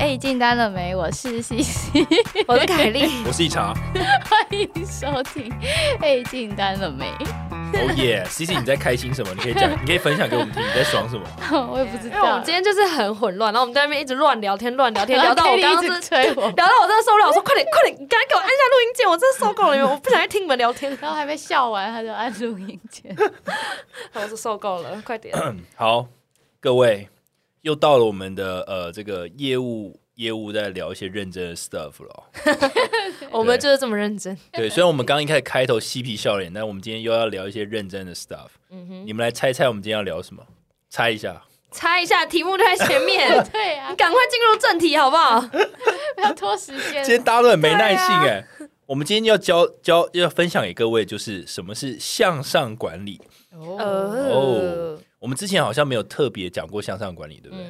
哎，进单了没？我是西西，我是凯莉，我是一茶。欢迎收听。哎，进单了没？哦耶，西西你在开心什么？你可以讲，你可以分享给我们听，你在爽什么？我也不知道。因为我们今天就是很混乱，然后我们在那边一直乱聊天，乱聊天，聊到我刚刚是催我，聊到我真的受不了，我说快点快点，你赶快给我按下录音键，我真的受够了，我不想再听你们聊天。然后还没笑完，他就按录音键，我是受够了，快点。好，各位又到了我们的呃这个业务。业务在聊一些认真的 stuff 了，我们就是这么认真。对，虽然我们刚刚一开始开头嬉皮笑脸，但我们今天又要聊一些认真的 stuff。嗯哼，你们来猜猜我们今天要聊什么？猜一下，猜一下，题目在前面。对啊，你赶快进入正题好不好？不要拖时间。今天大家都很没耐性哎。我们今天要教教要分享给各位，就是什么是向上管理。哦，我们之前好像没有特别讲过向上管理，对不对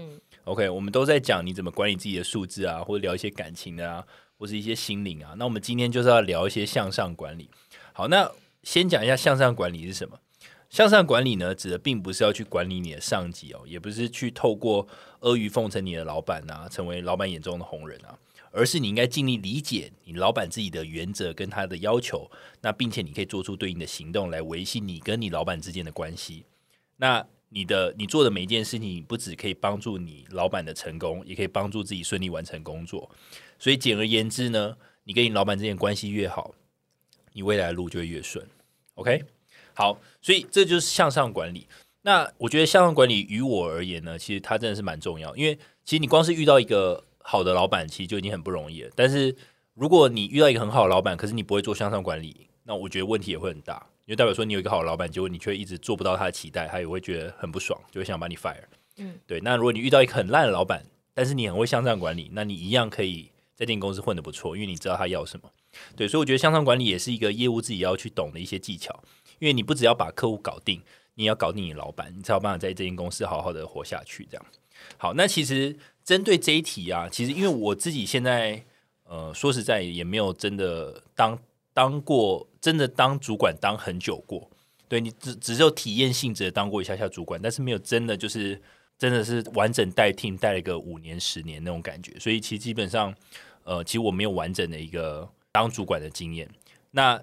？OK，我们都在讲你怎么管理自己的数字啊，或者聊一些感情的啊，或是一些心灵啊。那我们今天就是要聊一些向上管理。好，那先讲一下向上管理是什么？向上管理呢，指的并不是要去管理你的上级哦，也不是去透过阿谀奉承你的老板啊，成为老板眼中的红人啊，而是你应该尽力理解你老板自己的原则跟他的要求，那并且你可以做出对应的行动来维系你跟你老板之间的关系。那你的你做的每一件事情，不只可以帮助你老板的成功，也可以帮助自己顺利完成工作。所以简而言之呢，你跟你老板之间关系越好，你未来的路就会越顺。OK，好，所以这就是向上管理。那我觉得向上管理于我而言呢，其实它真的是蛮重要，因为其实你光是遇到一个好的老板，其实就已经很不容易了。但是如果你遇到一个很好的老板，可是你不会做向上管理，那我觉得问题也会很大。就代表说你有一个好的老板，结果你却一直做不到他的期待，他也会觉得很不爽，就会想把你 fire。嗯，对。那如果你遇到一个很烂的老板，但是你很会向上管理，那你一样可以在这间公司混得不错，因为你知道他要什么。对，所以我觉得向上管理也是一个业务自己要去懂的一些技巧，因为你不只要把客户搞定，你要搞定你老板，你才有办法在这间公司好好的活下去。这样。好，那其实针对这一题啊，其实因为我自己现在呃说实在也没有真的当。当过真的当主管当很久过，对你只只有体验性质的当过一下下主管，但是没有真的就是真的是完整带 team 带了一个五年十年那种感觉，所以其实基本上呃，其实我没有完整的一个当主管的经验。那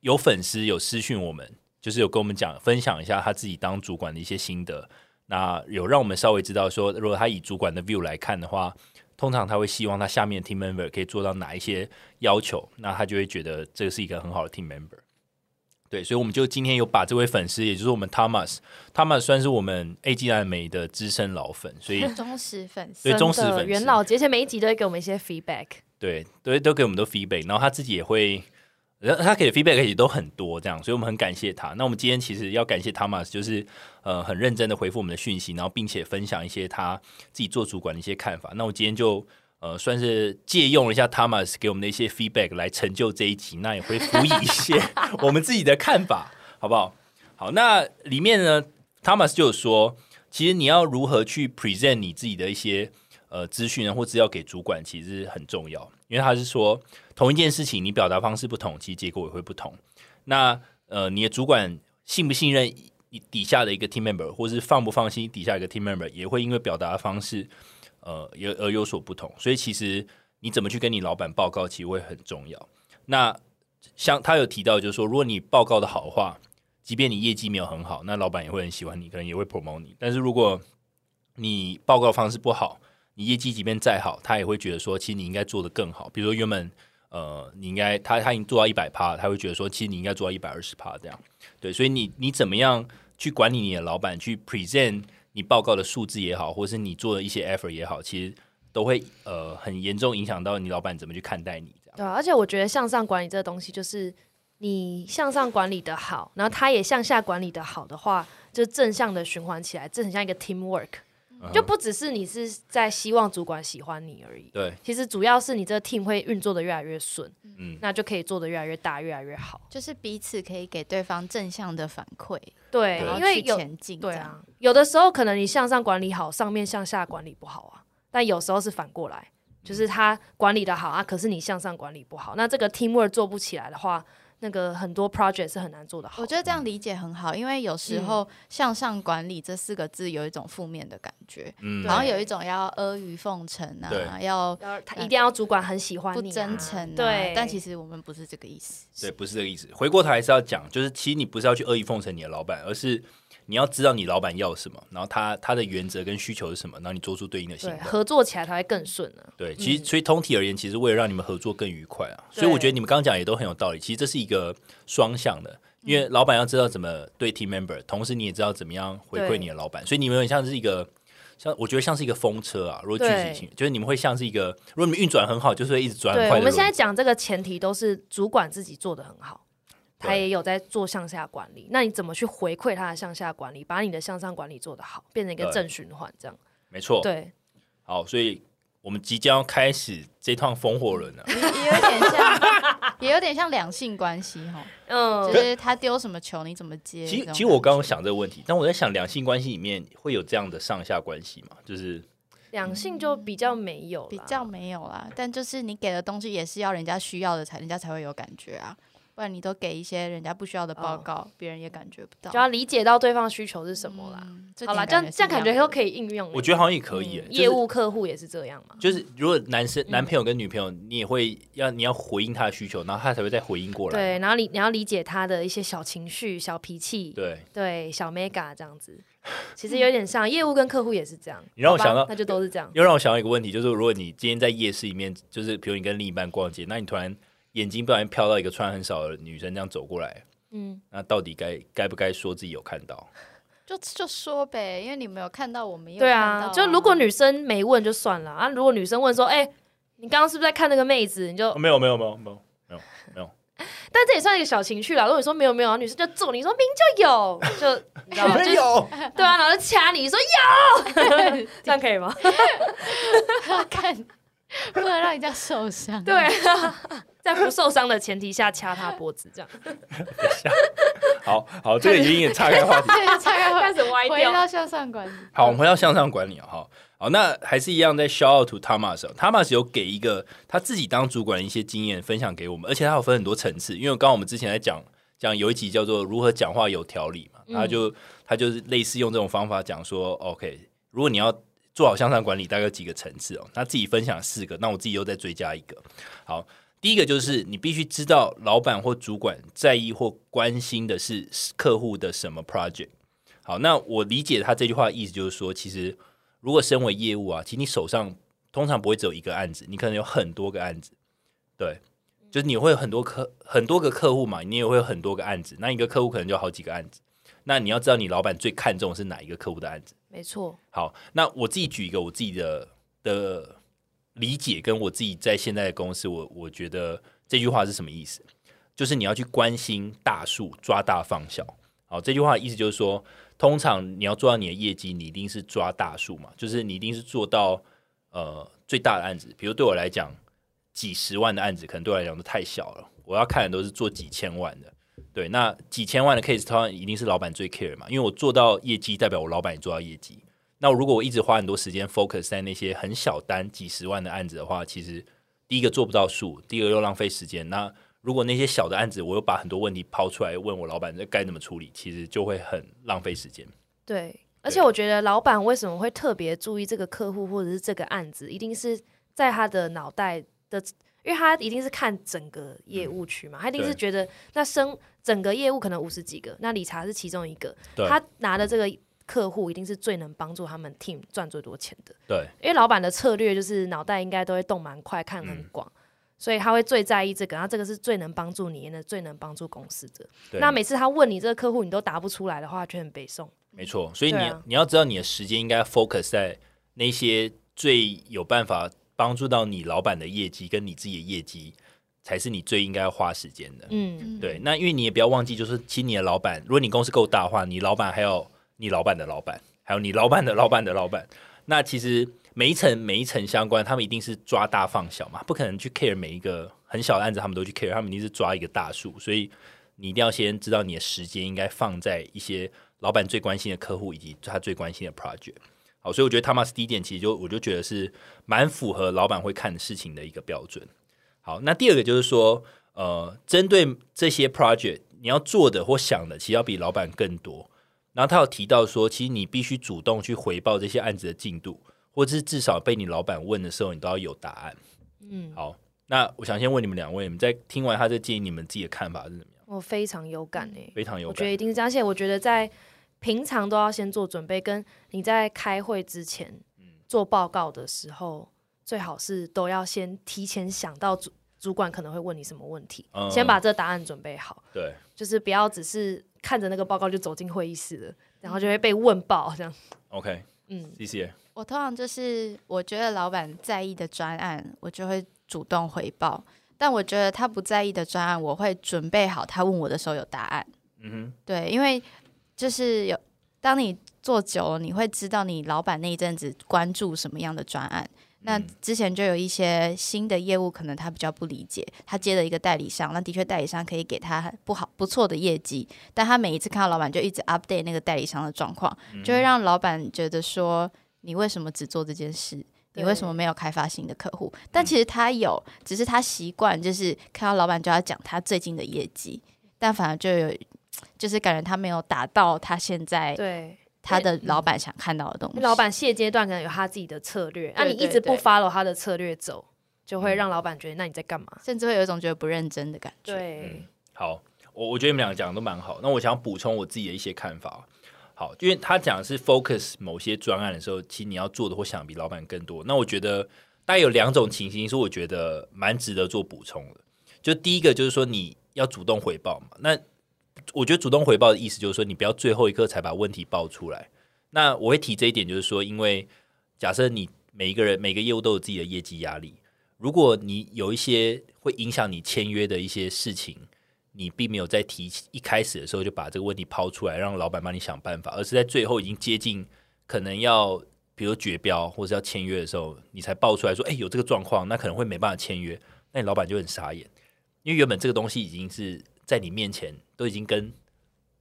有粉丝有私讯我们，就是有跟我们讲分享一下他自己当主管的一些心得，那有让我们稍微知道说，如果他以主管的 view 来看的话。通常他会希望他下面 team member 可以做到哪一些要求，那他就会觉得这个是一个很好的 team member。对，所以我们就今天有把这位粉丝，也就是我们 Thomas，Thomas 算是我们 A G 蓝美的资深老粉，所以 忠实粉丝，对忠实粉丝，元老，而且每一集都会给我们一些 feedback。对，都都给我们的 feedback，然后他自己也会。然后他给的 feedback 也都很多，这样，所以我们很感谢他。那我们今天其实要感谢 Thomas，就是呃很认真的回复我们的讯息，然后并且分享一些他自己做主管的一些看法。那我今天就呃算是借用了一下 Thomas 给我们的一些 feedback 来成就这一集，那也会辅以一些 我们自己的看法，好不好？好，那里面呢，Thomas 就有说，其实你要如何去 present 你自己的一些呃资讯或资料给主管，其实很重要。因为他是说，同一件事情你表达方式不同，其实结果也会不同。那呃，你的主管信不信任底下的一个 team member，或是放不放心底下一个 team member，也会因为表达方式呃有而有所不同。所以其实你怎么去跟你老板报告，其实会很重要。那像他有提到，就是说，如果你报告的好的话，即便你业绩没有很好，那老板也会很喜欢你，可能也会 promote 你。但是如果你报告方式不好，你业绩即便再好，他也会觉得说，其实你应该做的更好。比如说原本呃，你应该他他已经做到一百趴，他会觉得说，其实你应该做到一百二十趴这样。对，所以你你怎么样去管理你的老板，去 present 你报告的数字也好，或是你做的一些 effort 也好，其实都会呃很严重影响到你老板怎么去看待你这样。对，而且我觉得向上管理这个东西，就是你向上管理的好，然后他也向下管理的好的话，就正向的循环起来，这很像一个 team work。就不只是你是在希望主管喜欢你而已，对，其实主要是你这个 team 会运作的越来越顺，嗯，那就可以做的越来越大，越来越好，就是彼此可以给对方正向的反馈，对，因为有前进，对啊，有的时候可能你向上管理好，上面向下管理不好啊，但有时候是反过来，就是他管理的好啊，可是你向上管理不好，那这个 team work 做不起来的话，那个很多 project 是很难做的好。我觉得这样理解很好，因为有时候向上管理这四个字有一种负面的感觉，嗯，然后有一种要阿谀奉承啊，要一定要主管很喜欢你，不真诚，对。但其实我们不是这个意思，对，不是这个意思。回过头还是要讲，就是其实你不是要去阿谀奉承你的老板，而是。你要知道你老板要什么，然后他他的原则跟需求是什么，然后你做出对应的行动，合作起来才会更顺呢。对，其实所以通体而言，其实为了让你们合作更愉快啊，所以我觉得你们刚刚讲也都很有道理。其实这是一个双向的，因为老板要知道怎么对 team member，同时你也知道怎么样回馈你的老板，所以你们很像是一个像我觉得像是一个风车啊。如果具体性，就是你们会像是一个，如果你们运转很好，就是会一直转快。我们现在讲这个前提都是主管自己做的很好。他也有在做向下管理，那你怎么去回馈他的向下管理，把你的向上管理做得好，变成一个正循环，这样没错。对，好，所以我们即将开始这趟风火轮了，也有点像，也有点像两性关系哈。嗯，就是他丢什么球，你怎么接？其实，其实我刚刚想这个问题，但我在想，两性关系里面会有这样的上下关系吗？就是两性就比较没有，比较没有啦。但就是你给的东西也是要人家需要的，才人家才会有感觉啊。不然你都给一些人家不需要的报告，别人也感觉不到，就要理解到对方需求是什么啦。好了，这样这样感觉都可以应用。我觉得好像也可以，业务客户也是这样嘛。就是如果男生男朋友跟女朋友，你也会要你要回应他的需求，然后他才会再回应过来。对，然后你你要理解他的一些小情绪、小脾气。对对，小 mega 这样子，其实有点像业务跟客户也是这样。你让我想到，那就都是这样。又让我想到一个问题，就是如果你今天在夜市里面，就是比如你跟另一半逛街，那你突然。眼睛不小心飘到一个穿很少的女生这样走过来，嗯，那到底该该不该说自己有看到？就就说呗，因为你没有看到，我们对啊。就如果女生没问就算了啊，如果女生问说，哎，你刚刚是不是在看那个妹子？你就没有没有没有没有没有没有。但这也算一个小情趣啦。如果你说没有没有，女生就揍你说明就有，就你知道吗？有对啊，然后就掐你说有，这样可以吗？看，不能让人家受伤。对。在不受伤的前提下掐他脖子，这样。好好，这个已经也岔开话题，岔开开始歪掉。回到向上管理。好，我们回到向上管理啊，好，好，那还是一样在 shout out to Thomas，Thomas 有给一个他自己当主管的一些经验分享给我们，而且他有分很多层次，因为刚刚我们之前在讲讲有一集叫做如何讲话有条理嘛，他就他就是类似用这种方法讲说，OK，如果你要做好向上管理，大概有几个层次哦，他自己分享四个，那我自己又再追加一个，好。第一个就是你必须知道老板或主管在意或关心的是客户的什么 project。好，那我理解他这句话的意思就是说，其实如果身为业务啊，其实你手上通常不会只有一个案子，你可能有很多个案子。对，就是你会有很多客很多个客户嘛，你也会有很多个案子。那一个客户可能就好几个案子。那你要知道你老板最看重的是哪一个客户的案子。没错。好，那我自己举一个我自己的的。理解跟我自己在现在的公司，我我觉得这句话是什么意思？就是你要去关心大数，抓大放小。好，这句话的意思就是说，通常你要做到你的业绩，你一定是抓大数嘛，就是你一定是做到呃最大的案子。比如对我来讲，几十万的案子可能对我来讲都太小了，我要看的都是做几千万的。对，那几千万的 case，通常一定是老板最 care 嘛，因为我做到业绩，代表我老板也做到业绩。那如果我一直花很多时间 focus 在那些很小单几十万的案子的话，其实第一个做不到数，第二个又浪费时间。那如果那些小的案子，我又把很多问题抛出来问我老板，这该怎么处理？其实就会很浪费时间。对，而且我觉得老板为什么会特别注意这个客户或者是这个案子，一定是在他的脑袋的，因为他一定是看整个业务区嘛，他一定是觉得那生整个业务可能五十几个，那理查是其中一个，他拿的这个。客户一定是最能帮助他们 team 赚最多钱的。对，因为老板的策略就是脑袋应该都会动蛮快，看很广，所以他会最在意这个。然后这个是最能帮助你，的最能帮助公司的。那每次他问你这个客户，你都答不出来的话，就很北宋。没错，所以你你要知道你的时间应该 focus 在那些最有办法帮助到你老板的业绩跟你自己的业绩，才是你最应该要花时间的。嗯，对。那因为你也不要忘记，就是其实你的老板，如果你公司够大的话，你老板还有。你老板的老板，还有你老板的老板的老板，那其实每一层每一层相关，他们一定是抓大放小嘛，不可能去 care 每一个很小的案子，他们都去 care，他们一定是抓一个大数，所以你一定要先知道你的时间应该放在一些老板最关心的客户以及他最关心的 project。好，所以我觉得 Thomas 第一点其实就我就觉得是蛮符合老板会看事情的一个标准。好，那第二个就是说。呃，针对这些 project，你要做的或想的，其实要比老板更多。然后他有提到说，其实你必须主动去回报这些案子的进度，或者是至少被你老板问的时候，你都要有答案。嗯，好，那我想先问你们两位，你们在听完他这建议，你们自己的看法是怎么样？我非常有感诶，非常有感，我觉得一定是这样。而且我觉得在平常都要先做准备，跟你在开会之前做报告的时候，最好是都要先提前想到主主管可能会问你什么问题，先把这答案准备好。对，就是不要只是。看着那个报告就走进会议室了，然后就会被问爆这样。OK，嗯，谢谢。我通常就是我觉得老板在意的专案，我就会主动回报；但我觉得他不在意的专案，我会准备好他问我的时候有答案。嗯哼，对，因为就是有当你做久了，你会知道你老板那一阵子关注什么样的专案。那之前就有一些新的业务，可能他比较不理解，他接了一个代理商，那的确代理商可以给他不好不错的业绩，但他每一次看到老板就一直 update 那个代理商的状况，就会让老板觉得说，你为什么只做这件事？你为什么没有开发新的客户？但其实他有，只是他习惯就是看到老板就要讲他最近的业绩，但反而就有就是感觉他没有达到他现在对。他的老板想看到的东西，老板现阶段可能有他自己的策略，那你一直不 follow 他的策略走，就会让老板觉得那你在干嘛，甚至会有一种觉得不认真的感觉。对，好，我我觉得你们两个讲的都蛮好，那我想补充我自己的一些看法。好，因为他讲的是 focus 某些专案的时候，其实你要做的或想比老板更多。那我觉得大概有两种情形是我觉得蛮值得做补充的。就第一个就是说你要主动回报嘛，那。我觉得主动回报的意思就是说，你不要最后一刻才把问题报出来。那我会提这一点，就是说，因为假设你每一个人每个业务都有自己的业绩压力，如果你有一些会影响你签约的一些事情，你并没有在提一开始的时候就把这个问题抛出来，让老板帮你想办法，而是在最后已经接近可能要比如绝标或者要签约的时候，你才爆出来说，哎，有这个状况，那可能会没办法签约，那你老板就很傻眼，因为原本这个东西已经是。在你面前都已经跟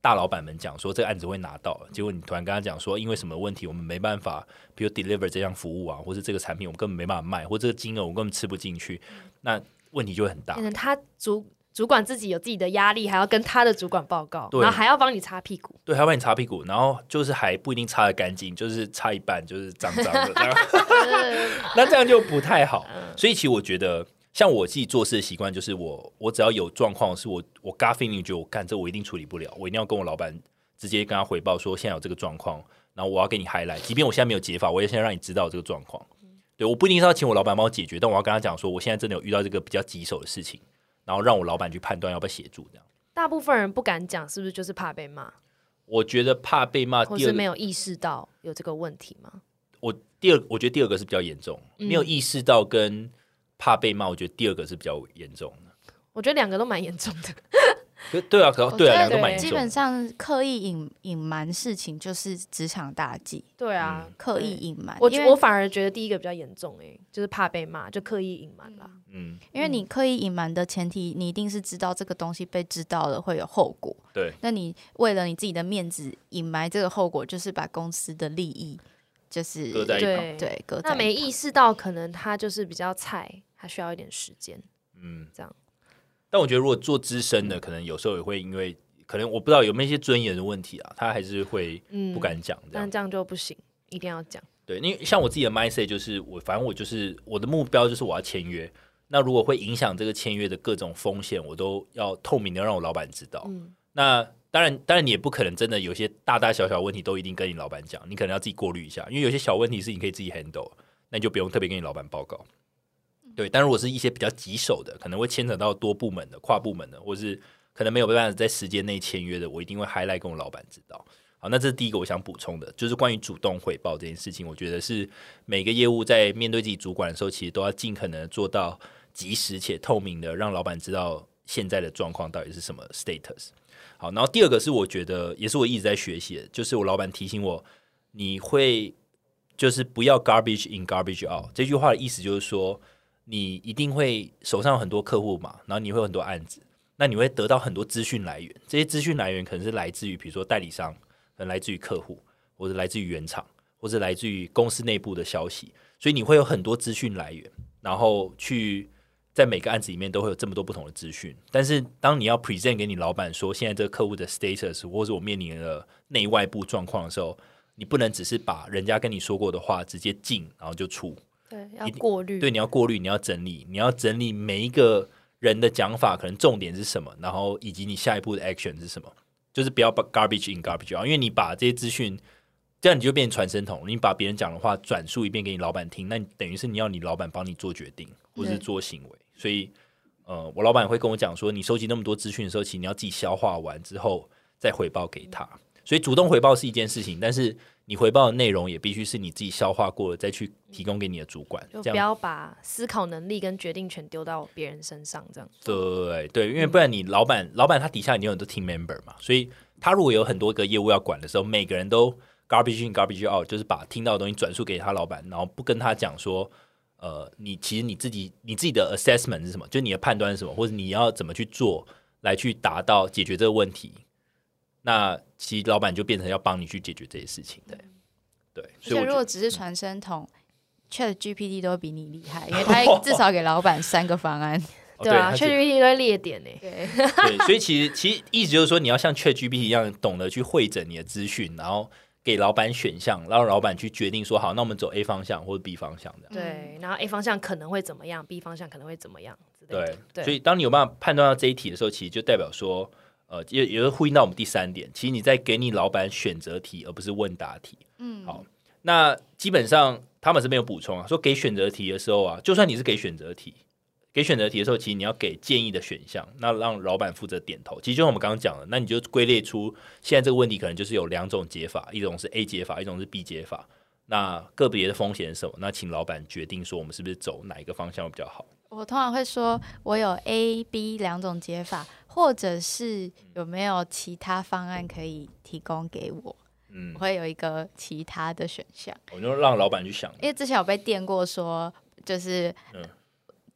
大老板们讲说这个案子会拿到，结果你突然跟他讲说因为什么问题我们没办法，比如 deliver 这项服务啊，或者这个产品我们根本没办法卖，或这个金额我根本吃不进去，那问题就会很大。他主主管自己有自己的压力，还要跟他的主管报告，然后还要帮你擦屁股，对，还要帮你擦屁股，然后就是还不一定擦的干净，就是擦一半就是脏脏的 那这样就不太好。所以其实我觉得。像我自己做事的习惯，就是我我只要有状况，是我我 feeling 觉得我干这我一定处理不了，我一定要跟我老板直接跟他回报说现在有这个状况，然后我要给你 highlight，即便我现在没有解法，我也先让你知道这个状况。对，我不一定是要请我老板帮我解决，但我要跟他讲说我现在真的有遇到这个比较棘手的事情，然后让我老板去判断要不要协助。这样，大部分人不敢讲，是不是就是怕被骂？我觉得怕被骂，或是没有意识到有这个问题吗？我第二，我觉得第二个是比较严重，没有意识到跟。怕被骂，我觉得第二个是比较严重的。我觉得两个都蛮严重的。对啊，可对啊，两个都蛮严重。基本上刻意隐隐瞒事情就是职场大忌。对啊，刻意隐瞒。我我反而觉得第一个比较严重，哎，就是怕被骂，就刻意隐瞒啦。嗯，因为你刻意隐瞒的前提，你一定是知道这个东西被知道了会有后果。对。那你为了你自己的面子隐瞒这个后果，就是把公司的利益就是搁在一旁。对，搁那没意识到，可能他就是比较菜。他需要一点时间，嗯，这样。但我觉得，如果做资深的，可能有时候也会因为，可能我不知道有没有一些尊严的问题啊，他还是会不敢讲。但这样就不行，一定要讲。对，因为像我自己的 mindset 就是，我反正我就是我的目标就是我要签约。那如果会影响这个签约的各种风险，我都要透明的让我老板知道。嗯。那当然，当然你也不可能真的有些大大小小问题都一定跟你老板讲，你可能要自己过滤一下，因为有些小问题是你可以自己 handle，那你就不用特别跟你老板报告。对，但如果是一些比较棘手的，可能会牵扯到多部门的、跨部门的，或是可能没有办法在时间内签约的，我一定会 highlight 跟我老板知道。好，那这是第一个我想补充的，就是关于主动汇报这件事情，我觉得是每个业务在面对自己主管的时候，其实都要尽可能做到及时且透明的，让老板知道现在的状况到底是什么 status。好，然后第二个是我觉得也是我一直在学习的，就是我老板提醒我，你会就是不要 garbage in garbage out 这句话的意思就是说。你一定会手上有很多客户嘛，然后你会有很多案子，那你会得到很多资讯来源。这些资讯来源可能是来自于，比如说代理商，可能来自于客户，或者来自于原厂，或者来自于公司内部的消息。所以你会有很多资讯来源，然后去在每个案子里面都会有这么多不同的资讯，但是当你要 present 给你老板说现在这个客户的 status 或者我面临的内外部状况的时候，你不能只是把人家跟你说过的话直接进，然后就出。对，要过滤。对，你要过滤，你要整理，你要整理每一个人的讲法，可能重点是什么，然后以及你下一步的 action 是什么，就是不要把 garbage in garbage out，因为你把这些资讯，这样你就变成传声筒，你把别人讲的话转述一遍给你老板听，那等于是你要你老板帮你做决定或者是做行为。所以，呃，我老板会跟我讲说，你收集那么多资讯的时候，其实你要自己消化完之后再回报给他。所以，主动回报是一件事情，但是你回报的内容也必须是你自己消化过了再去提供给你的主管。就不要把思考能力跟决定权丢到别人身上，这样。对对，因为不然你老板老板他底下已经有很多 team member 嘛，所以他如果有很多个业务要管的时候，每个人都 garbage in garbage out，就是把听到的东西转述给他老板，然后不跟他讲说。呃，你其实你自己你自己的 assessment 是什么？就你的判断是什么，或者你要怎么去做来去达到解决这个问题？那其实老板就变成要帮你去解决这些事情的。对，所以如果只是传声筒，Chat GPT 都会比你厉害，因为他 至少给老板三个方案。对啊，Chat GPT 都列点呢。对，对，所以其实其实意思就是说，你要像 Chat GPT 一样，懂得去会诊你的资讯，然后。给老板选项，让老板去决定说好，那我们走 A 方向或者 B 方向的。对，然后 A 方向可能会怎么样，B 方向可能会怎么样。对，所以当你有办法判断到这一题的时候，其实就代表说，呃，也也是呼应到我们第三点，其实你在给你老板选择题，而不是问答题。嗯，好，那基本上他们是没有补充啊，说给选择题的时候啊，就算你是给选择题。给选择题的时候，其实你要给建议的选项，那让老板负责点头。其实就像我们刚刚讲的，那你就归类出现在这个问题可能就是有两种解法，一种是 A 解法，一种是 B 解法。那个别的风险是什么？那请老板决定说我们是不是走哪一个方向会比较好。我通常会说，我有 A、B 两种解法，或者是有没有其他方案可以提供给我？嗯，我会有一个其他的选项。我就让老板去想，因为之前有被电过，说就是嗯。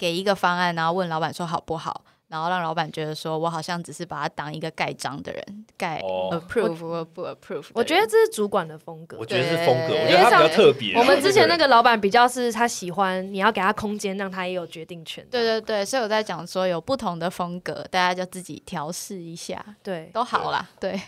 给一个方案，然后问老板说好不好，然后让老板觉得说我好像只是把他当一个盖章的人，盖 approve 或不 approve。我觉得这是主管的风格，我觉得是风格，我觉得他比较特别。我们之前那个老板比较是他喜欢你要给他空间，让他也有决定权。对对对，所以我在讲说有不同的风格，大家就自己调试一下，对，都好啦。对，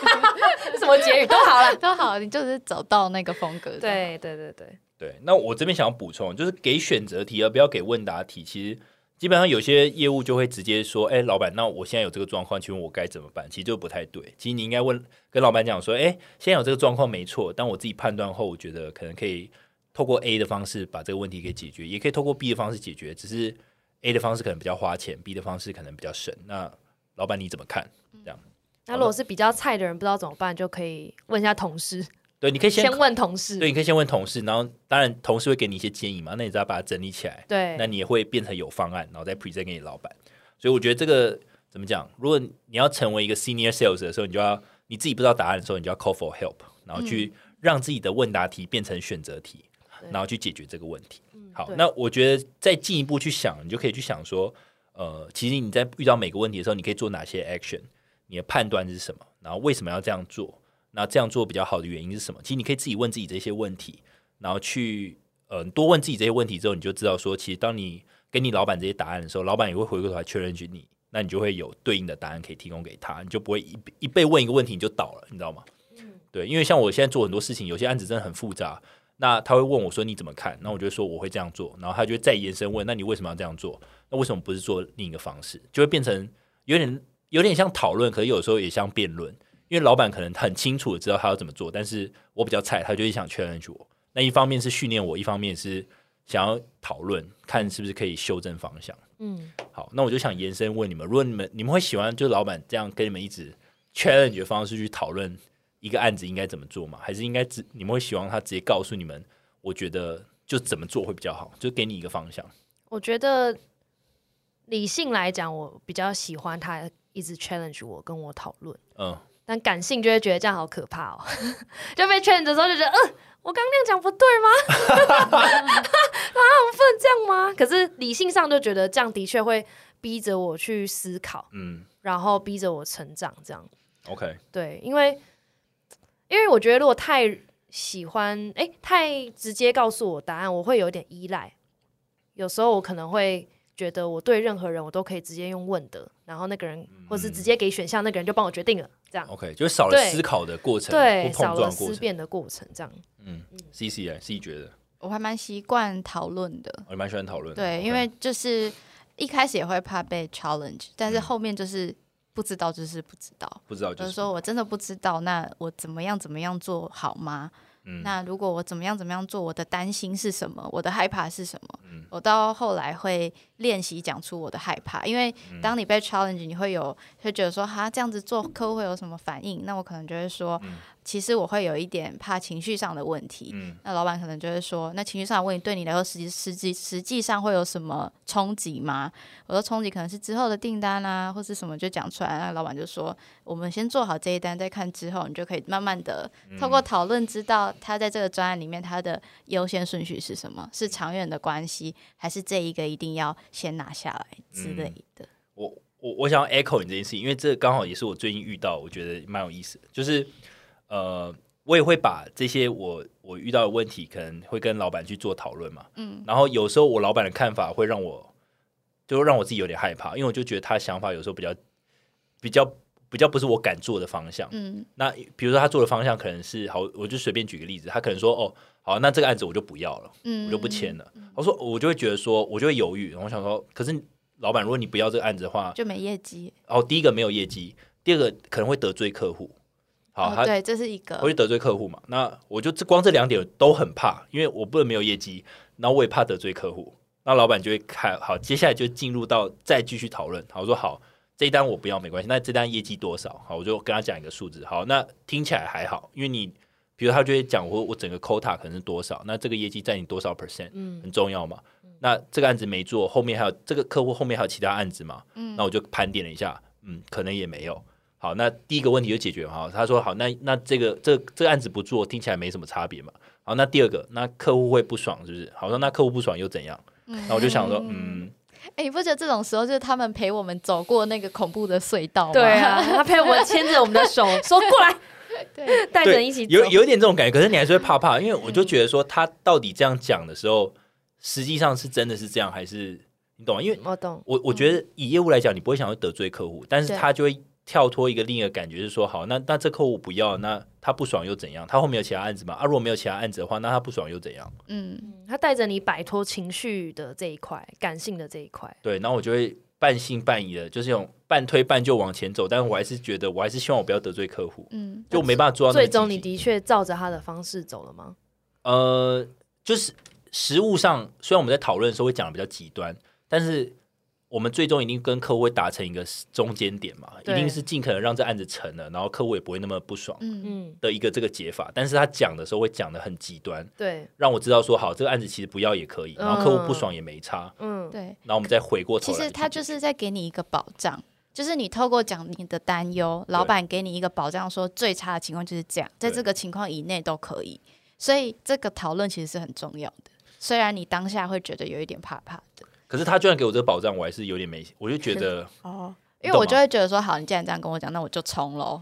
什么结语都好了，都好，你就是走到那个风格。对对对对。对，那我这边想要补充，就是给选择题而不要给问答题。其实基本上有些业务就会直接说：“哎，老板，那我现在有这个状况，请问我该怎么办？”其实就不太对。其实你应该问跟老板讲说：“哎，现在有这个状况没错，但我自己判断后，我觉得可能可以透过 A 的方式把这个问题给解决，也可以透过 B 的方式解决。只是 A 的方式可能比较花钱，B 的方式可能比较省。那老板你怎么看？这样？那如果是比较菜的人，不知道怎么办，就可以问一下同事。对，你可以先问同事。对，你可以先问同事，然后当然同事会给你一些建议嘛。那你只要把它整理起来，对，那你也会变成有方案，然后再 present 给你老板。所以我觉得这个怎么讲？如果你要成为一个 senior sales 的时候，你就要你自己不知道答案的时候，你就要 call for help，然后去让自己的问答题变成选择题，然后去解决这个问题。好，那我觉得再进一步去想，你就可以去想说，呃，其实你在遇到每个问题的时候，你可以做哪些 action？你的判断是什么？然后为什么要这样做？那这样做比较好的原因是什么？其实你可以自己问自己这些问题，然后去呃多问自己这些问题之后，你就知道说，其实当你给你老板这些答案的时候，老板也会回过头来确认于你，那你就会有对应的答案可以提供给他，你就不会一一被问一个问题你就倒了，你知道吗？对，因为像我现在做很多事情，有些案子真的很复杂，那他会问我说你怎么看？那我就说我会这样做，然后他就再延伸问，那你为什么要这样做？那为什么不是做另一个方式？就会变成有点有点像讨论，可是有时候也像辩论。因为老板可能很清楚知道他要怎么做，但是我比较菜，他就想 challenge 我。那一方面是训练我，一方面是想要讨论，看是不是可以修正方向。嗯，好，那我就想延伸问你们：如果你们你们会喜欢，就是老板这样跟你们一直 challenge 的方式去讨论一个案子应该怎么做吗？还是应该直你们会希望他直接告诉你们？我觉得就怎么做会比较好，就给你一个方向。我觉得理性来讲，我比较喜欢他一直 challenge 我，跟我讨论。嗯。但感性就会觉得这样好可怕哦，就被劝的时候就觉得，嗯，我刚那样讲不对吗？啊，我不能这样吗？可是理性上就觉得这样的确会逼着我去思考，嗯，然后逼着我成长，这样。OK，对，因为因为我觉得如果太喜欢，哎，太直接告诉我答案，我会有点依赖。有时候我可能会觉得我对任何人我都可以直接用问的，然后那个人或是直接给选项，那个人就帮我决定了，这样。OK，就少了思考的过程，对，少了思辨的过程，这样。嗯，C C 啊，C 觉得我还蛮习惯讨论的，我蛮喜欢讨论。对，因为就是一开始也会怕被 challenge，但是后面就是不知道就是不知道，不知道就是说我真的不知道，那我怎么样怎么样做好吗？那如果我怎么样怎么样做，我的担心是什么？我的害怕是什么？我到后来会练习讲出我的害怕，因为当你被 challenge，你会有会觉得说，哈，这样子做客户会有什么反应？那我可能就会说。其实我会有一点怕情绪上的问题，嗯那老板可能就会说，那情绪上的问题对你来说，实际实际实际上会有什么冲击吗？我说冲击可能是之后的订单啊，或是什么就讲出来，那老板就说，我们先做好这一单，再看之后，你就可以慢慢的透过讨论，知道他在这个专案里面他的优先顺序是什么，是长远的关系，还是这一个一定要先拿下来之类的。我我我想要 echo 你这件事情，因为这刚好也是我最近遇到，我觉得蛮有意思的，就是。呃，我也会把这些我我遇到的问题，可能会跟老板去做讨论嘛。嗯，然后有时候我老板的看法会让我，就让我自己有点害怕，因为我就觉得他想法有时候比较比较比较不是我敢做的方向。嗯，那比如说他做的方向可能是好，我就随便举个例子，他可能说哦，好，那这个案子我就不要了，嗯，我就不签了。我说我就会觉得说，我就会犹豫。我想说，可是老板，如果你不要这个案子的话，就没业绩。哦，第一个没有业绩，第二个可能会得罪客户。好，对，这是一个，我会得罪客户嘛？那我就这光这两点都很怕，因为我不能没有业绩，然后我也怕得罪客户。那老板就会看好，接下来就进入到再继续讨论。好，我说好，这一单我不要没关系，那这单业绩多少？好，我就跟他讲一个数字。好，那听起来还好，因为你比如他就会讲我我整个 quota 可能是多少，那这个业绩占你多少 percent，嗯，很重要嘛。那这个案子没做，后面还有这个客户后面还有其他案子嘛？嗯，那我就盘点了一下，嗯，可能也没有。好，那第一个问题就解决哈。他说好，那那这个这这个案子不做，听起来没什么差别嘛。好，那第二个，那客户会不爽是不是？好，说那客户不爽又怎样？那我就想说，嗯，哎，你不觉得这种时候就是他们陪我们走过那个恐怖的隧道吗？对啊，他陪我们牵着我们的手，说过来，对，带着一起有有一点这种感觉。可是你还是会怕怕，因为我就觉得说他到底这样讲的时候，实际上是真的是这样，还是你懂吗？因为我懂，我我觉得以业务来讲，你不会想要得罪客户，但是他就会。跳脱一个另一个感觉是说，好，那那这客户不要，那他不爽又怎样？他后面有其他案子吗？啊，如果没有其他案子的话，那他不爽又怎样？嗯，他带着你摆脱情绪的这一块，感性的这一块。对，然后我就会半信半疑的，就是用半推半就往前走，但是我还是觉得，我还是希望我不要得罪客户。嗯，就没办法做到。最终你的确照着他的方式走了吗？呃，就是实物上，虽然我们在讨论的时候会讲的比较极端，但是。我们最终一定跟客户会达成一个中间点嘛，一定是尽可能让这案子成了，然后客户也不会那么不爽嗯。的一个这个解法。但是他讲的时候会讲的很极端，对，让我知道说好这个案子其实不要也可以，然后客户不爽也没差，嗯，对。然后我们再回过头，其实他就是在给你一个保障，就是你透过讲你的担忧，老板给你一个保障，说最差的情况就是这样，在这个情况以内都可以。所以这个讨论其实是很重要的，虽然你当下会觉得有一点怕怕的。可是他居然给我这个保障，我还是有点没，我就觉得 哦，因为我就会觉得说，好，你既然这样跟我讲，那我就冲喽。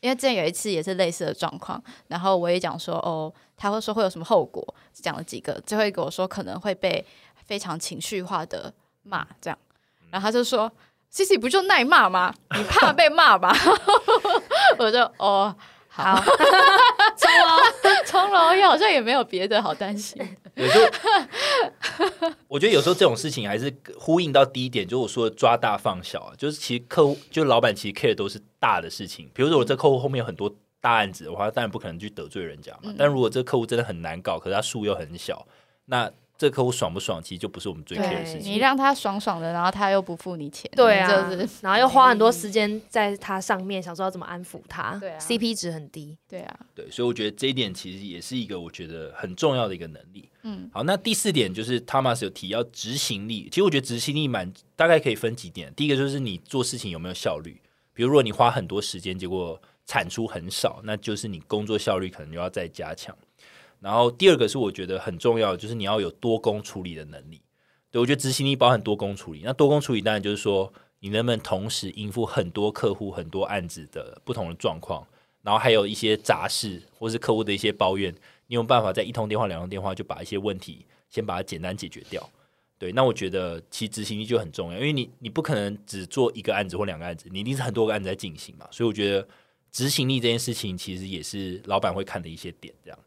因为之前有一次也是类似的状况，然后我也讲说，哦，他会说会有什么后果，讲了几个，最后一个我说可能会被非常情绪化的骂，这样，然后他就说，C C 不就耐骂吗？你怕被骂吧？我就哦。好，冲楼，冲楼，也好像也没有别的好担心。有时候，我觉得有时候这种事情还是呼应到第一点，就是我说的抓大放小啊。就是其实客户，就老板其实 care 都是大的事情。比如说我这客户后面有很多大案子的话，当然不可能去得罪人家嘛。但如果这个客户真的很难搞，可是他数又很小，那。这客户爽不爽，其实就不是我们最 care 的事情。你让他爽爽的，然后他又不付你钱，对啊，然后又花很多时间在他上面，想说要怎么安抚他，对啊，CP 值很低，对啊，对，所以我觉得这一点其实也是一个我觉得很重要的一个能力。嗯，好，那第四点就是 Thomas 有提要执行力，其实我觉得执行力蛮大概可以分几点，第一个就是你做事情有没有效率，比如如果你花很多时间，结果产出很少，那就是你工作效率可能就要再加强。然后第二个是我觉得很重要，就是你要有多工处理的能力。对我觉得执行力包含多工处理。那多工处理当然就是说，你能不能同时应付很多客户、很多案子的不同的状况，然后还有一些杂事或是客户的一些抱怨，你有办法在一通电话、两通电话就把一些问题先把它简单解决掉。对，那我觉得其实执行力就很重要，因为你你不可能只做一个案子或两个案子，你一定是很多个案子在进行嘛。所以我觉得执行力这件事情其实也是老板会看的一些点。这样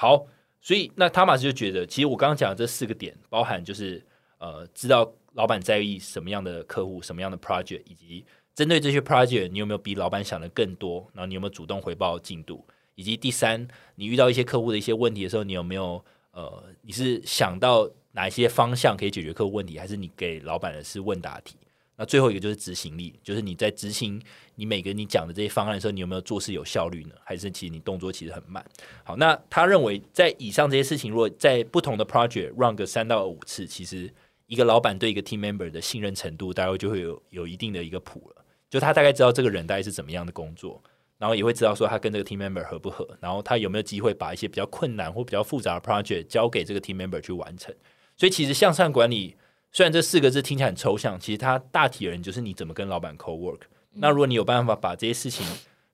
好，所以那汤马斯就觉得，其实我刚刚讲的这四个点，包含就是呃，知道老板在意什么样的客户、什么样的 project，以及针对这些 project，你有没有比老板想的更多？然后你有没有主动回报进度？以及第三，你遇到一些客户的一些问题的时候，你有没有呃，你是想到？哪一些方向可以解决客户问题？还是你给老板的是问答题？那最后一个就是执行力，就是你在执行你每个你讲的这些方案的时候，你有没有做事有效率呢？还是其实你动作其实很慢？好，那他认为在以上这些事情，如果在不同的 project run 个三到五次，其实一个老板对一个 team member 的信任程度，大概就会有有一定的一个谱了。就他大概知道这个人大概是怎么样的工作。然后也会知道说他跟这个 team member 合不合，然后他有没有机会把一些比较困难或比较复杂的 project 交给这个 team member 去完成。所以其实向上管理虽然这四个字听起来很抽象，其实它大体而言就是你怎么跟老板 co work。那如果你有办法把这些事情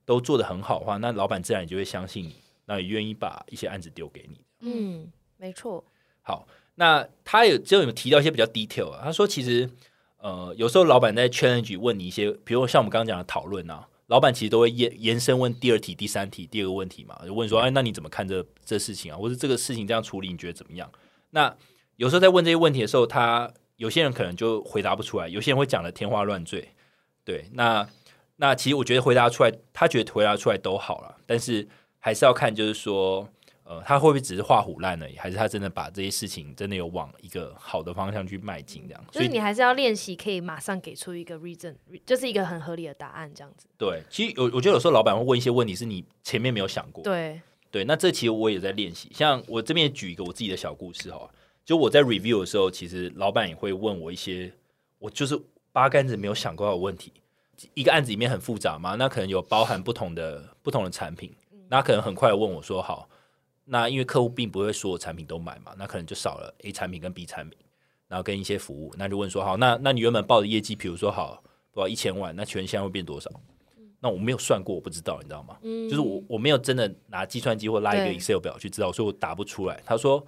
都做得很好的话，那老板自然也就会相信你，那也愿意把一些案子丢给你。嗯，没错。好，那他有就有提到一些比较 detail 啊，他说其实呃有时候老板在 challenge 问你一些，比如像我们刚刚讲的讨论啊。老板其实都会延延伸问第二题、第三题、第二个问题嘛，就问说：“哎，那你怎么看这这事情啊？或者这个事情这样处理，你觉得怎么样？”那有时候在问这些问题的时候，他有些人可能就回答不出来，有些人会讲的天花乱坠。对，那那其实我觉得回答出来，他觉得回答出来都好了，但是还是要看，就是说。呃，他会不会只是画虎烂而已？还是他真的把这些事情真的有往一个好的方向去迈进？这样，所以你还是要练习，可以马上给出一个 reason，就是一个很合理的答案，这样子。对，其实有，我觉得有时候老板会问一些问题，是你前面没有想过。对，对，那这其实我也在练习。像我这边举一个我自己的小故事哈，就我在 review 的时候，其实老板也会问我一些我就是八竿子没有想过的问题。一个案子里面很复杂嘛，那可能有包含不同的不同的产品，那可能很快问我说好。那因为客户并不会所有产品都买嘛，那可能就少了 A 产品跟 B 产品，然后跟一些服务，那就问说好，那那你原本报的业绩，比如说好，报一千万，那全现在会变多少？那我没有算过，我不知道，你知道吗？就是我我没有真的拿计算机或拉一个 Excel 表去知道，所以我答不出来。他说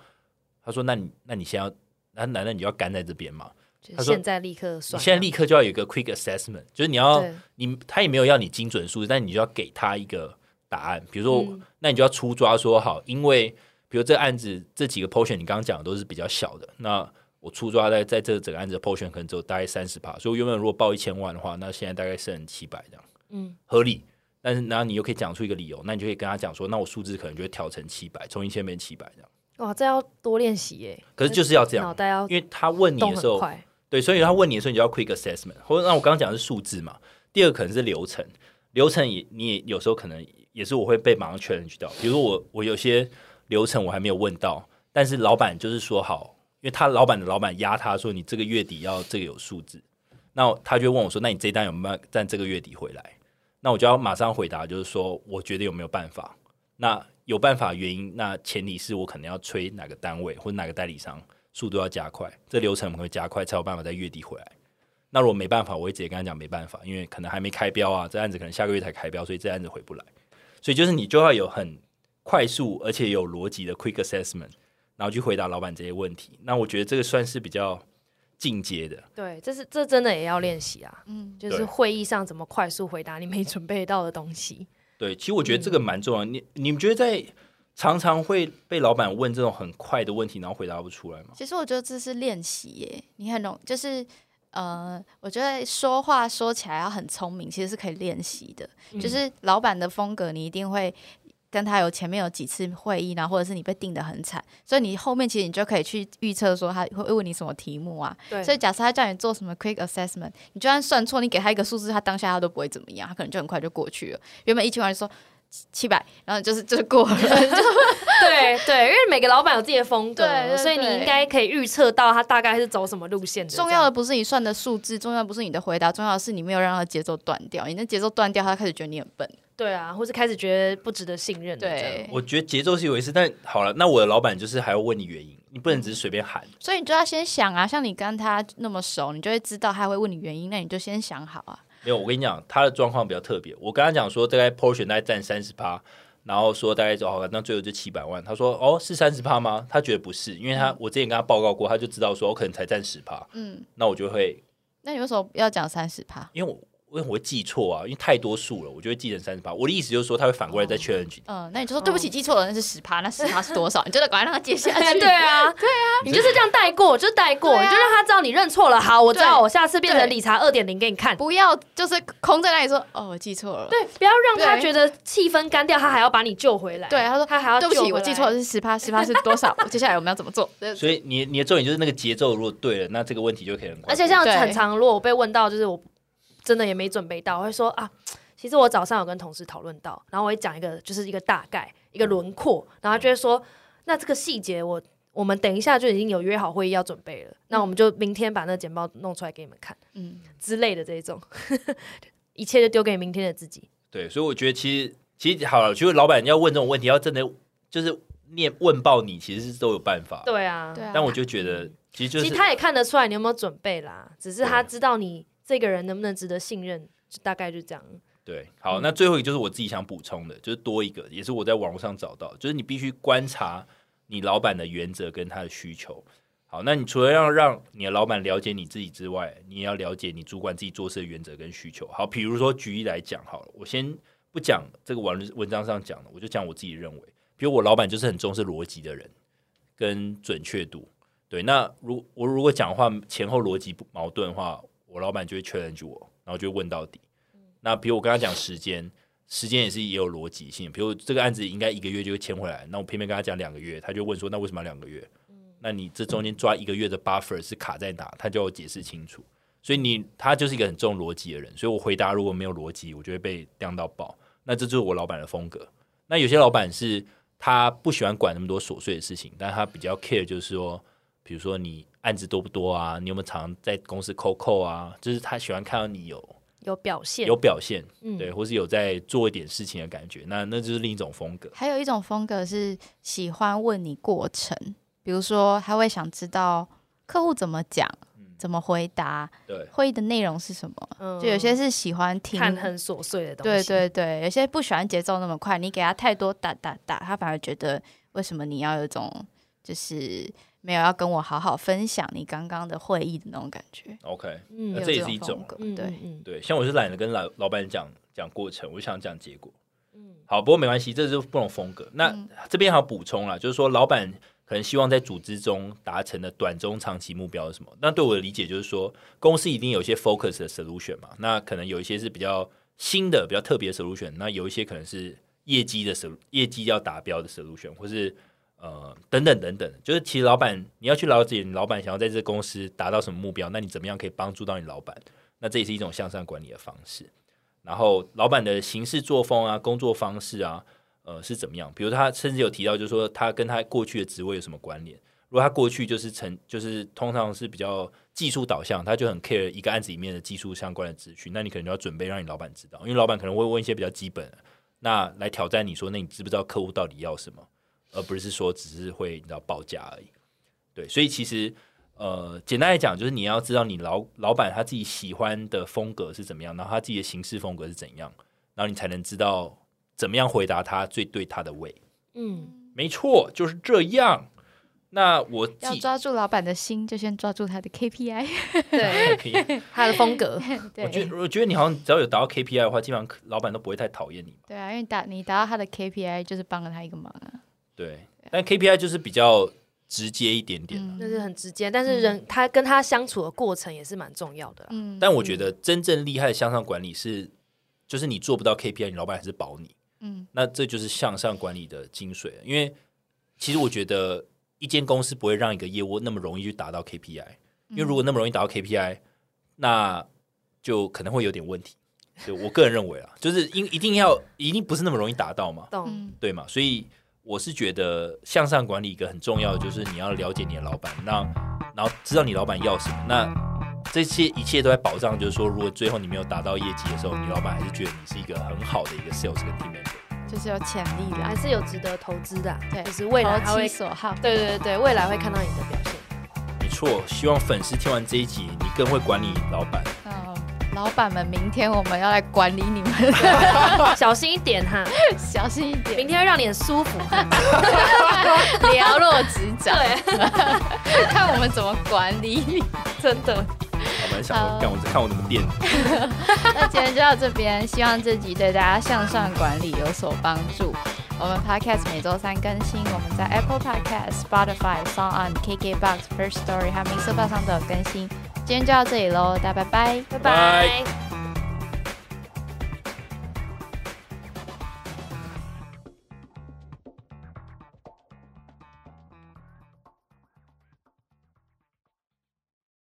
他说那你那你先要，那难道你就要干在这边吗？他说现在立刻算，你现在立刻就要有一个 quick assessment，就是你要你他也没有要你精准数字，但你就要给他一个。答案，比如说，那你就要出抓说好，因为比如这案子这几个 portion 你刚刚讲的都是比较小的，那我出抓在在这整个案子的 portion 可能只有大概三十趴，所以我原本如果报一千万的话，那现在大概剩七百这样，嗯，合理。但是然后你又可以讲出一个理由，那你就可以跟他讲说，那我数字可能就会调成七百，从一千变七百这样。哇，这要多练习耶！可是就是要这样，脑袋要，因为他问你的时候，对，所以他问你的时候，你就要 quick assessment。或者那我刚刚讲的是数字嘛，第二个可能是流程，流程也你也有时候可能。也是我会被马上确认去掉，比如我我有些流程我还没有问到，但是老板就是说好，因为他老板的老板压他说你这个月底要这个有数字，那他就问我说，那你这单有没有在这个月底回来？那我就要马上回答，就是说我觉得有没有办法？那有办法原因，那前提是我可能要催哪个单位或者哪个代理商速度要加快，这流程我们会加快才有办法在月底回来。那如果没办法，我会直接跟他讲没办法，因为可能还没开标啊，这案子可能下个月才开标，所以这案子回不来。所以就是你就要有很快速而且有逻辑的 quick assessment，然后去回答老板这些问题。那我觉得这个算是比较进阶的。对，这是这真的也要练习啊。嗯，就是会议上怎么快速回答你没准备到的东西。对，其实我觉得这个蛮重要。你你们觉得在常常会被老板问这种很快的问题，然后回答不出来吗？其实我觉得这是练习耶。你很容就是。呃，我觉得说话说起来要很聪明，其实是可以练习的。就是老板的风格，你一定会跟他有前面有几次会议，然后或者是你被定的很惨，所以你后面其实你就可以去预测说他会问你什么题目啊。对。所以假设他叫你做什么 quick assessment，你就算算错，你给他一个数字，他当下他都不会怎么样，他可能就很快就过去了。原本一千万说。七百，然后就是就是过了，对对，因为每个老板有自己的风格，所以你应该可以预测到他大概是走什么路线。重要的不是你算的数字，重要不是你的回答，重要的是你没有让他节奏断掉。你那节奏断掉，他开始觉得你很笨，对啊，或是开始觉得不值得信任。对，我觉得节奏是一回事，但好了，那我的老板就是还要问你原因，你不能只是随便喊。所以你就要先想啊，像你跟他那么熟，你就会知道他会问你原因，那你就先想好啊。没有，我跟你讲，他的状况比较特别。我跟他讲说，大概 portion 大概占三十趴，然后说大概就好了，那最后就七百万。他说哦，是三十趴吗？他觉得不是，因为他我之前跟他报告过，他就知道说我可能才占十趴。嗯，那我就会，那你为什么要讲三十趴？因为我。为什么会记错啊？因为太多数了，我就会记成三十八。我的意思就是说，他会反过来再确认几。嗯，那你就说对不起，记错了，那是十趴，那十趴是多少？你就得赶快让他接下去。对啊，对啊，你就是这样带过，就带过，你就让他知道你认错了。好，我知道，我下次变成理查二点零给你看。不要就是空在那里说哦，我记错了。对，不要让他觉得气氛干掉，他还要把你救回来。对，他说他还要对不起，我记错了是十趴，十趴是多少？接下来我们要怎么做？所以你你的重点就是那个节奏，如果对了，那这个问题就可以很。而且像很长，如果我被问到，就是我。真的也没准备到，我会说啊，其实我早上有跟同事讨论到，然后我会讲一个，就是一个大概一个轮廓，然后就会说，那这个细节我我们等一下就已经有约好会议要准备了，那我们就明天把那简报弄出来给你们看，嗯之类的这一种，一切就丢给明天的自己。对，所以我觉得其实其实好了，就是老板要问这种问题，要真的就是念问爆你，其实是都有办法。对啊，但我就觉得其实就是其实他也看得出来你有没有准备啦，只是他知道你。这个人能不能值得信任？就大概就这样。对，好，那最后一个就是我自己想补充的，就是多一个，也是我在网络上找到，就是你必须观察你老板的原则跟他的需求。好，那你除了要让你的老板了解你自己之外，你也要了解你主管自己做事的原则跟需求。好，比如说举例来讲，好了，我先不讲这个文文章上讲的，我就讲我自己认为，比如我老板就是很重视逻辑的人跟准确度。对，那如我如果讲话前后逻辑不矛盾的话。我老板就会 challenge 我，然后就会问到底。那比如我跟他讲时间，时间也是也有逻辑性。比如这个案子应该一个月就会签回来，那我偏偏跟他讲两个月，他就问说：那为什么要两个月？那你这中间抓一个月的 buffer 是卡在哪？他就要解释清楚。所以你他就是一个很重逻辑的人，所以我回答如果没有逻辑，我就会被刁到爆。那这就是我老板的风格。那有些老板是他不喜欢管那么多琐碎的事情，但他比较 care 就是说，比如说你。案子多不多啊？你有没有常在公司扣扣啊？就是他喜欢看到你有有表现，有表现，对，或是有在做一点事情的感觉。那那就是另一种风格。还有一种风格是喜欢问你过程，比如说他会想知道客户怎么讲，怎么回答，对，会议的内容是什么。就有些是喜欢听看很琐碎的东西，对对对。有些不喜欢节奏那么快，你给他太多打打打，他反而觉得为什么你要有一种就是。没有要跟我好好分享你刚刚的会议的那种感觉。OK，那这也是一种，对对。像我是懒得跟老老板讲讲过程，我想讲结果。嗯，好，不过没关系，这是不同风格。那这边还要补充啦，就是说老板可能希望在组织中达成的短中长期目标是什么？那对我的理解就是说，公司一定有一些 focus 的 solution 嘛。那可能有一些是比较新的、比较特别的 solution，那有一些可能是业绩的 sol，业绩要达标的 solution，或是。呃，等等等等，就是其实老板你要去了解你老板想要在这公司达到什么目标，那你怎么样可以帮助到你老板？那这也是一种向上管理的方式。然后老板的行事作风啊，工作方式啊，呃是怎么样？比如他甚至有提到，就是说他跟他过去的职位有什么关联？如果他过去就是成就是通常是比较技术导向，他就很 care 一个案子里面的技术相关的资讯，那你可能就要准备让你老板知道，因为老板可能会问一些比较基本，那来挑战你说，那你知不知道客户到底要什么？而不是说只是会你知道报价而已，对，所以其实呃，简单来讲，就是你要知道你老老板他自己喜欢的风格是怎么样，然后他自己的行事风格是怎样，然后你才能知道怎么样回答他最对他的位。嗯，没错，就是这样。那我要抓住老板的心，就先抓住他的 KPI，对，他的风格。我觉得，我觉得你好像只要有达到 KPI 的话，基本上老板都不会太讨厌你。对啊，因为达你达到他的 KPI，就是帮了他一个忙啊。对，但 KPI 就是比较直接一点点，那是很直接。但是人他跟他相处的过程也是蛮重要的。嗯，但我觉得真正厉害的向上管理是，就是你做不到 KPI，你老板还是保你。嗯，那这就是向上管理的精髓。因为其实我觉得一间公司不会让一个业务那么容易去达到 KPI，因为如果那么容易达到 KPI，那就可能会有点问题。就我个人认为啊，就是因一定要一定不是那么容易达到嘛，对嘛？所以。我是觉得向上管理一个很重要的就是你要了解你的老板，那然后知道你老板要什么，那这些一切都在保障，就是说如果最后你没有达到业绩的时候，你老板还是觉得你是一个很好的一个 sales 跟 team member，就是有潜力的，还是有值得投资的，对，就是未来会所好，对对对未来会看到你的表现。没错，希望粉丝听完这一集，你更会管理老板。老板们，明天我们要来管理你们，小心一点哈，小心一点，明天会让你很舒服，了落指掌，看我们怎么管理你，真的。我们想看我看我怎么垫。那今天就到这边，希望这集对大家向上管理有所帮助。我们 Podcast 每周三更新，我们在 Apple Podcast、Spotify、Song on KKBox、First Story 和 Mixer 上都有更新。今天就到这里喽，大家拜拜，拜拜。